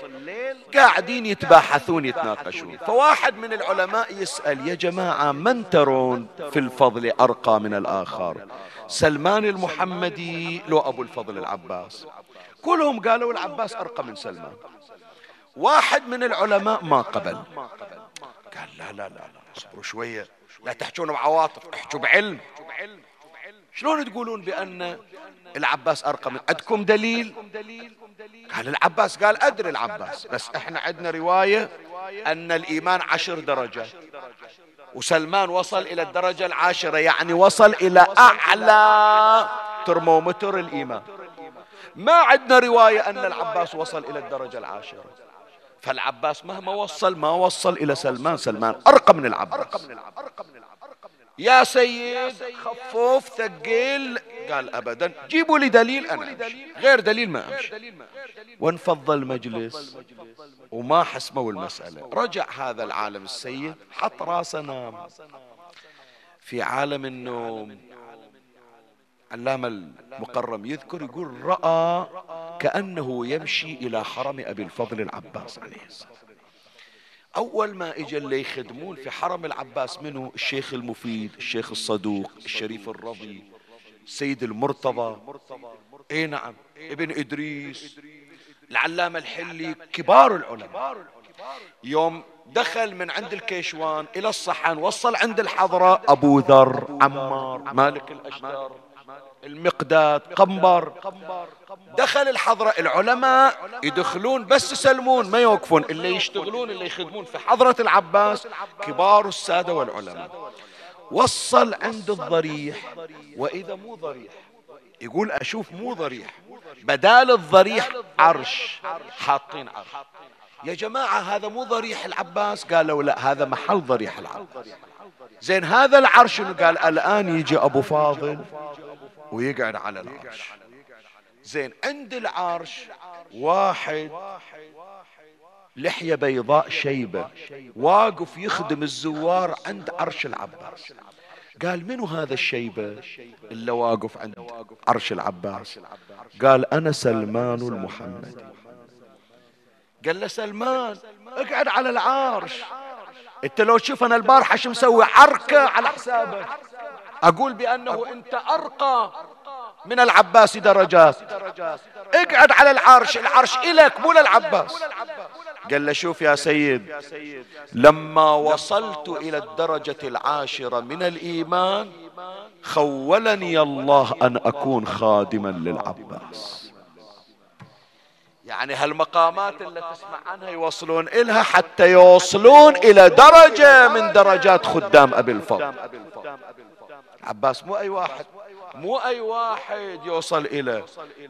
قاعدين يتباحثون يتناقشون. فواحد من العلماء يسأل يا جماعة من ترون في الفضل أرقى من الآخر؟ سلمان المحمدي لو أبو الفضل العباس. كلهم قالوا العباس أرقى من سلمان. واحد من العلماء ما قبل. قال لا لا لا اصبروا شوية. لا تحجون بعواطف احجوا بعلم. شلون تقولون بأن العباس أرقى من عندكم دليل؟ قال العباس قال أدري العباس بس إحنا عندنا رواية أن الإيمان عشر درجات. وسلمان وصل إلى الدرجة العاشرة يعني وصل إلى أعلى ترمومتر الإيمان. ما عندنا رواية أن العباس وصل إلى الدرجة العاشرة. فالعباس مهما وصل ما وصل إلى سلمان سلمان أرقى من العباس. يا سيد خفوف ثقيل. قال أبدا جيبوا لي دليل أنا. غير دليل ما أمشي. وانفض المجلس. وما حسموا المسألة. رجع هذا العالم السيد حط راسه نام. في عالم النوم علامة المقرم يذكر يقول رأى كأنه يمشي إلى حرم أبي الفضل العباس عليه السلام أول ما إجا اللي يخدمون في حرم العباس منه الشيخ المفيد الشيخ الصدوق الشريف الرضي السيد المرتضى. اي نعم ابن إدريس العلامة الحلي كبار العلماء. يوم دخل من عند الكيشوان إلى الصحن وصل عند الحضرة أبو ذر عمار مالك الأشتر المقداد قنبر دخل الحضرة العلماء يدخلون بس يسلمون ما يوقفون اللي يشتغلون اللي يخدمون في حضرة العباس كبار السادة والعلماء. وصل عند الضريح وإذا مو ضريح يقول أشوف مو ضريح بدال الضريح عرش حاطين عرش. يا جماعة هذا مو ضريح العباس؟ قالوا لا هذا محل ضريح العباس. زين هذا العرش قال الآن يجي أبو فاضل ويقعد على العرش. زين عند العرش واحد لحية بيضاء شيبة واقف يخدم الزوار عند عرش العباس. قال منو هذا الشيبة اللي واقف عند عرش العباس؟ قال أنا سلمان المحمدي. قال له سلمان اقعد على العرش. انت لو تشوف أنا البارحة شو مسوي؟ عركة على حسابك. أقول بأنه أنت أرقى من العباس درجات. اقعد على العرش العرش إلك مو للعباس. قال له شوف يا سيد لما وصلت إلى الدرجة العاشرة من الإيمان خولني الله أن أكون خادما للعباس. يعني هالمقامات اللي تسمع عنها يوصلون إلها حتى يوصلون إلى درجة من درجات خدام أبي الفضل. عباس مو أي واحد. مو أي واحد يوصل إلى.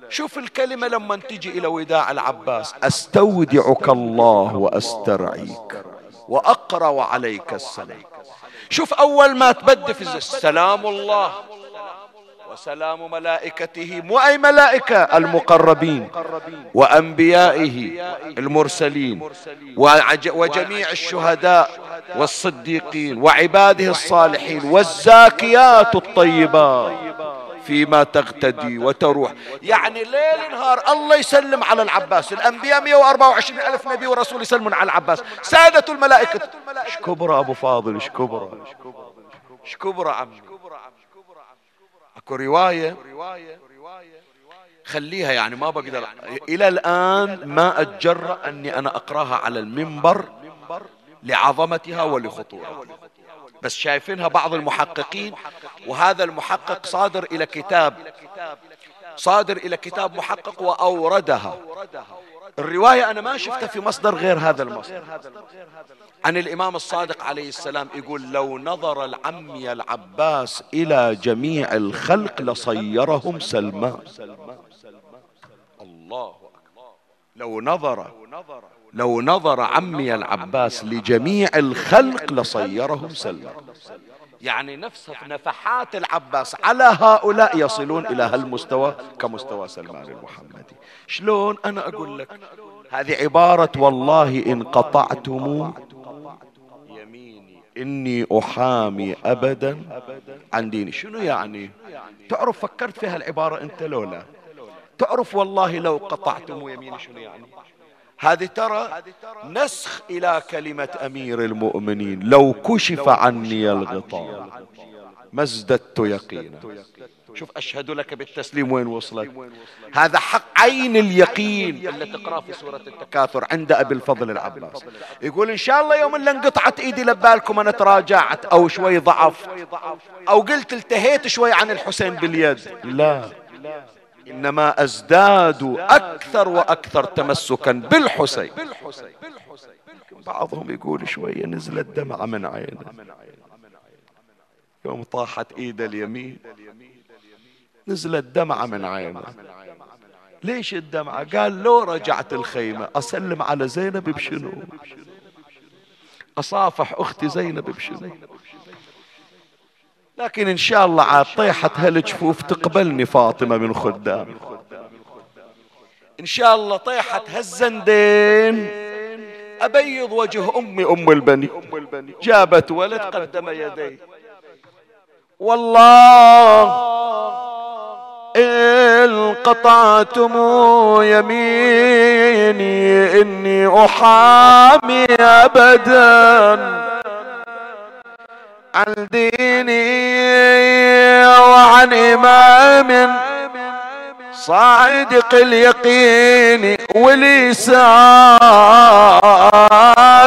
شوف الكلمة لما تجي إلى وداع العباس أستودعك الله وأسترعيك وأقرأ عليك السلام. شوف أول ما تبدي في السلام الله. وسلام ملائكته مو أي ملائكة المقربين وأنبيائه المرسلين وجميع الشهداء والصديقين وعباده الصالحين والزاكيات الطيبات فيما تغتدي وتروح. يعني ليل نهار الله يسلم على العباس. الأنبياء 124 ألف نبي ورسول يسلمون على العباس. سادة الملائكة. إيش كبرى أبو فاضل؟ إيش كبرى عمي؟ اكو رواية. خليها يعني ما بقدر إلى الآن ما أتجرأ أني أنا أقرأها على المنبر لعظمتها ولخطورتها بس شايفينها بعض المحققين وهذا المحقق صادر إلى كتاب صادر إلى كتاب محقق وأوردها الرواية أنا ما شفتها في مصدر غير هذا المصدر. عن الإمام الصادق عليه السلام يقول لو نظر العمي العباس إلى جميع الخلق لصيرهم سلمان الله أكبر. لو نظر لو نظر عمي العباس لجميع الخلق لصيرهم سلمان يعني نفس نفحات العباس على هؤلاء يصلون إلى هالمستوى كمستوى سلمان المحمدي. شلون أنا أقول لك هذه عبارة والله إن قطعتم يميني. إني أحامي أبدا عن ديني. شنو يعني؟ تعرف فكرت في هالعبارة أنت لو لا تعرف والله لو قطعتم يميني شنو يعني؟ هذه ترى نسخ إلى كلمة أمير المؤمنين. لو كشف عني الغطاء ما ازددت يقينا. شوف أشهد لك بالتسليم. وين وصلت؟ هذا حق عين اليقين. اللي تقرأ في سورة التكاثر. عند أبي الفضل العباس. يقول إن شاء الله يوم اللي انقطعت إيدي لبالكم أنا تراجعت أو شوي ضعف أو قلت التهيت شوي عن الحسين باليد. لا. إنما أزداد أكثر وأكثر تمسكا بالحسين. بعضهم يقول شوية نزلت دمعة من عينه. يوم طاحت ايده اليمين نزلت دمعة من عينه. ليش الدمعة قال لو رجعت الخيمة أسلم على زينب بشنو؟ أصافح أختي زينب بشنو؟ لكن إن شاء الله عاد طيحة هالجفوف تقبلني فاطمة من خدام. إن شاء الله طيحة هالزندين أبيض وجه أمي أم البني. جابت ولد قدم يديه والله إن قطعتم يميني إني أحامي أبداً. عن ديني وعن إمام صادق اليقين ولي سار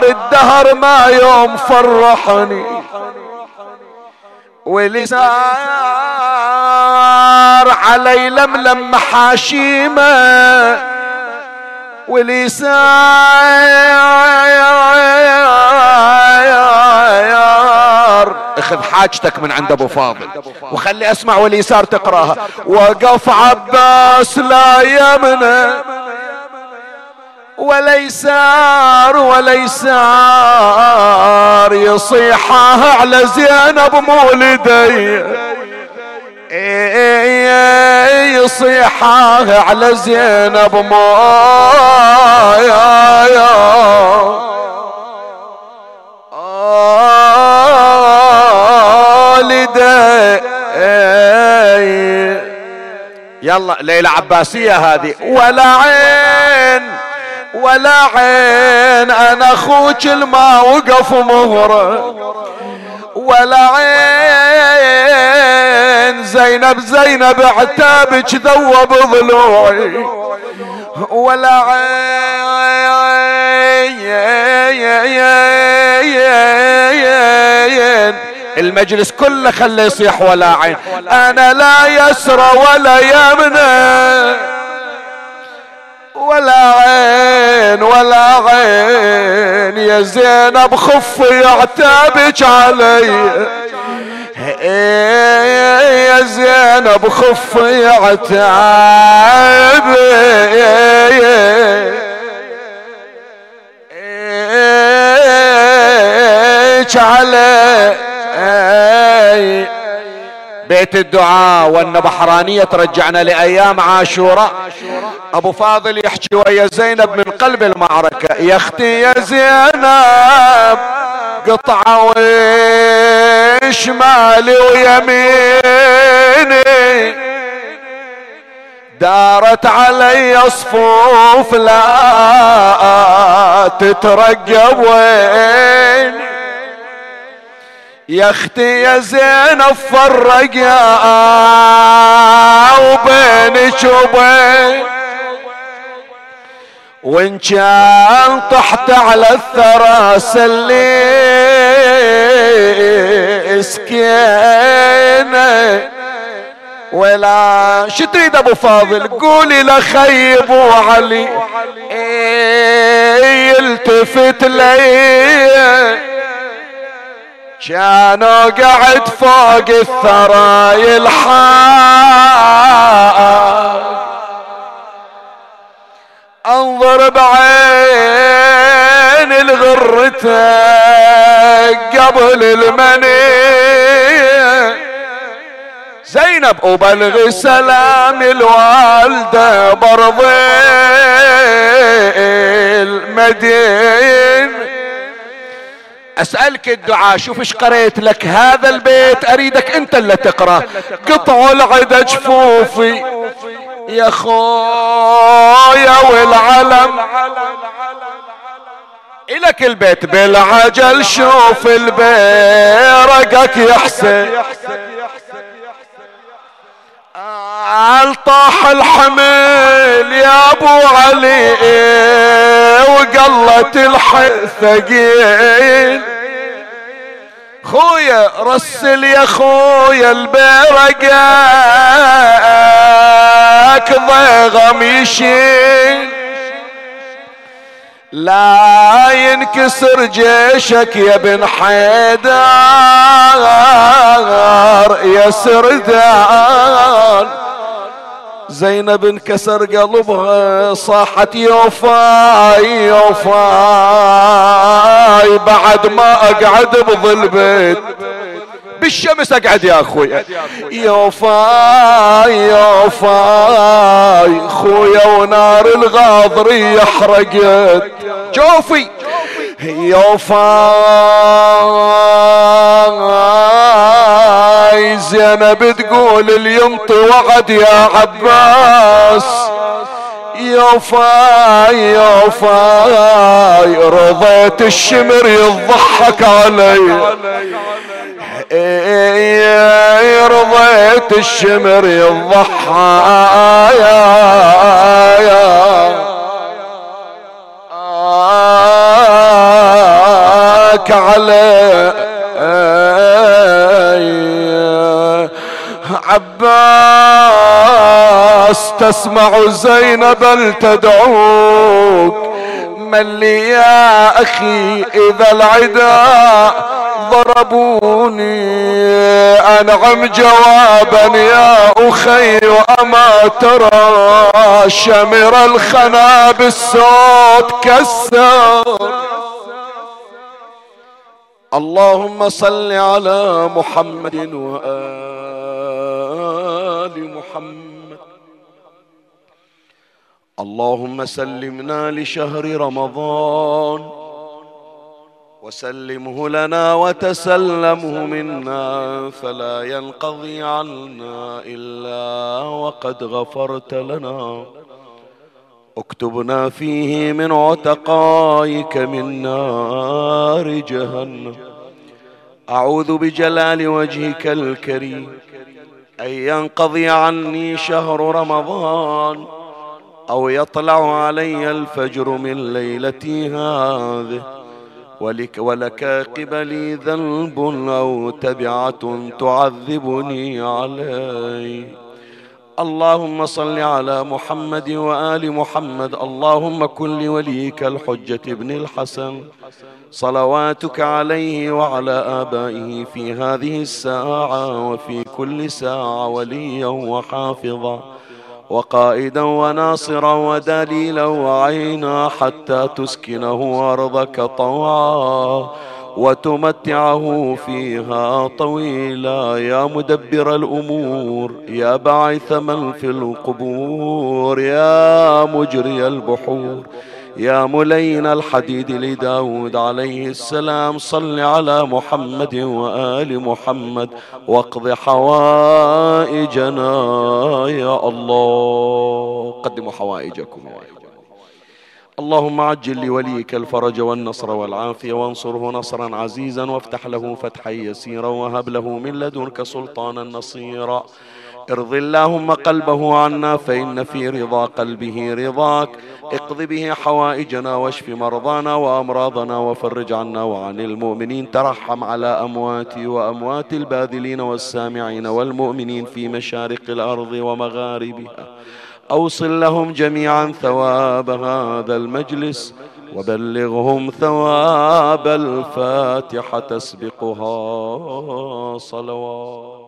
الدهر ما يوم فرحني ولي سار علي لملم محاشيمه ولي سار اخذ حاجتك من عند ابو فاضل وخلي اسمع واليسار تقراها وقف عباس لا يمنى وليسار وليسار يصيحها على زينب مولدي يصيحها على زينب ما يا يا يلا ليلة عباسية هذه. ولا عين ولا عين أنا أخوك الما وقف مهرة. ولا عين زينب زينب عتابك ذوب ضلوعي. ولا عين. المجلس كله خليه يصيح ولا عين. أنا لا يسرى ولا يمنى. ولا عين ولا عين. يا زينب خفي عتابك علي. يا زينب خفي عتابك علي بيت الدعاء وان بحرانية ترجعنا لأيام عاشوراء. أبو فاضل يحكي ويا زينب من قلب المعركة. يا أختي يا زينب. قطعة وشمالي ويميني. دارت علي صفوف لا تترقب وين. يا أختي يا زينب فرق يا وبينك وبين وإن كان طحت على الثرى سلي إسكينة. ولا شو تريد أبو فاضل قولي لخيب علي إيه يلتفت لي. كانوا قعد فوق الثرى يلحق. أنظر بعين الغرته قبل المني زينب وبلغ سلام الوالدة برضي المدين. أسألك الدعاء شوف إيش قريت لك هذا البيت أريدك أنت اللي تقرأ. قطع العدى جفوفي. يا خويا والعلم. إلك البيت بالعجل شوف البيرقك يحسن. طاح الحمل يا أبو علي وقلت الثقيل خويا رسل يا خويا البرقاك ضيغم يشيل لا ينكسر جيشك يا بن حيدر يا سردان. زينب انكسر قلبها صاحت يوفاي يوفاي. بعد ما أقعد بظل بيت بالشمس أقعد يا أخوي. يوفاي يوفاي. خويا ونار الغاضري يحرقت. جوفي يوفاي. زينب تقول اليمط وعد يا عباس. يوفاي يوفاي رضيت الشمر يضحك علي. رضيت الشمر يضحى على عباس تسمع زينب تدعوك من لي يا أخي إذا العدا ضربوني أنعم جوابا يا أخي وأما ترى شمر الخنا بالصوت كسر. اللهم صل على محمد وآل محمد. اللهم سلمنا لشهر رمضان وسلمه لنا وتسلمه منا فلا ينقضي عنا إلا وقد غفرت لنا. اكتبنا فيه من عتقائك من نار جهنم. أعوذ بجلال وجهك الكريم. أن ينقضي عني شهر رمضان أو يطلع علي الفجر من ليلتي هذه ولك, ولك قبلي ذنب أو تبعة تعذبني عليه. اللهم صل على محمد وآل محمد. اللهم كن لوليك الحجة ابن الحسن. صلواتك عليه وعلى آبائه في هذه الساعة وفي كل ساعة وليا وحافظا. وقائدا وناصرا ودليلا وعينا حتى تسكنه أرضك طوعا. وتمتعه فيها طويلا. يا مدبر الأمور يا باعث من في القبور يا مجري البحور يا ملين الحديد لداود عليه السلام. صل على محمد وآل محمد واقض حوائجنا. يا الله قدموا حوائجكم. اللهم عجل لوليك الفرج والنصر والعافية وانصره نصرا عزيزا وافتح له فتحا يسيرا وهب له من لدنك سلطانا نصيرا. ارض اللهم قلبه عنا فإن في رضا قلبه رضاك. اقض به حوائجنا واشف مرضانا وأمراضنا وفرج عنا وعن المؤمنين. ترحم على أمواتي وأموات الباذلين والسامعين والمؤمنين في مشارق الأرض ومغاربها. أوصل لهم جميعا ثواب هذا المجلس وبلغهم ثواب الفاتحة تسبقها صلوات.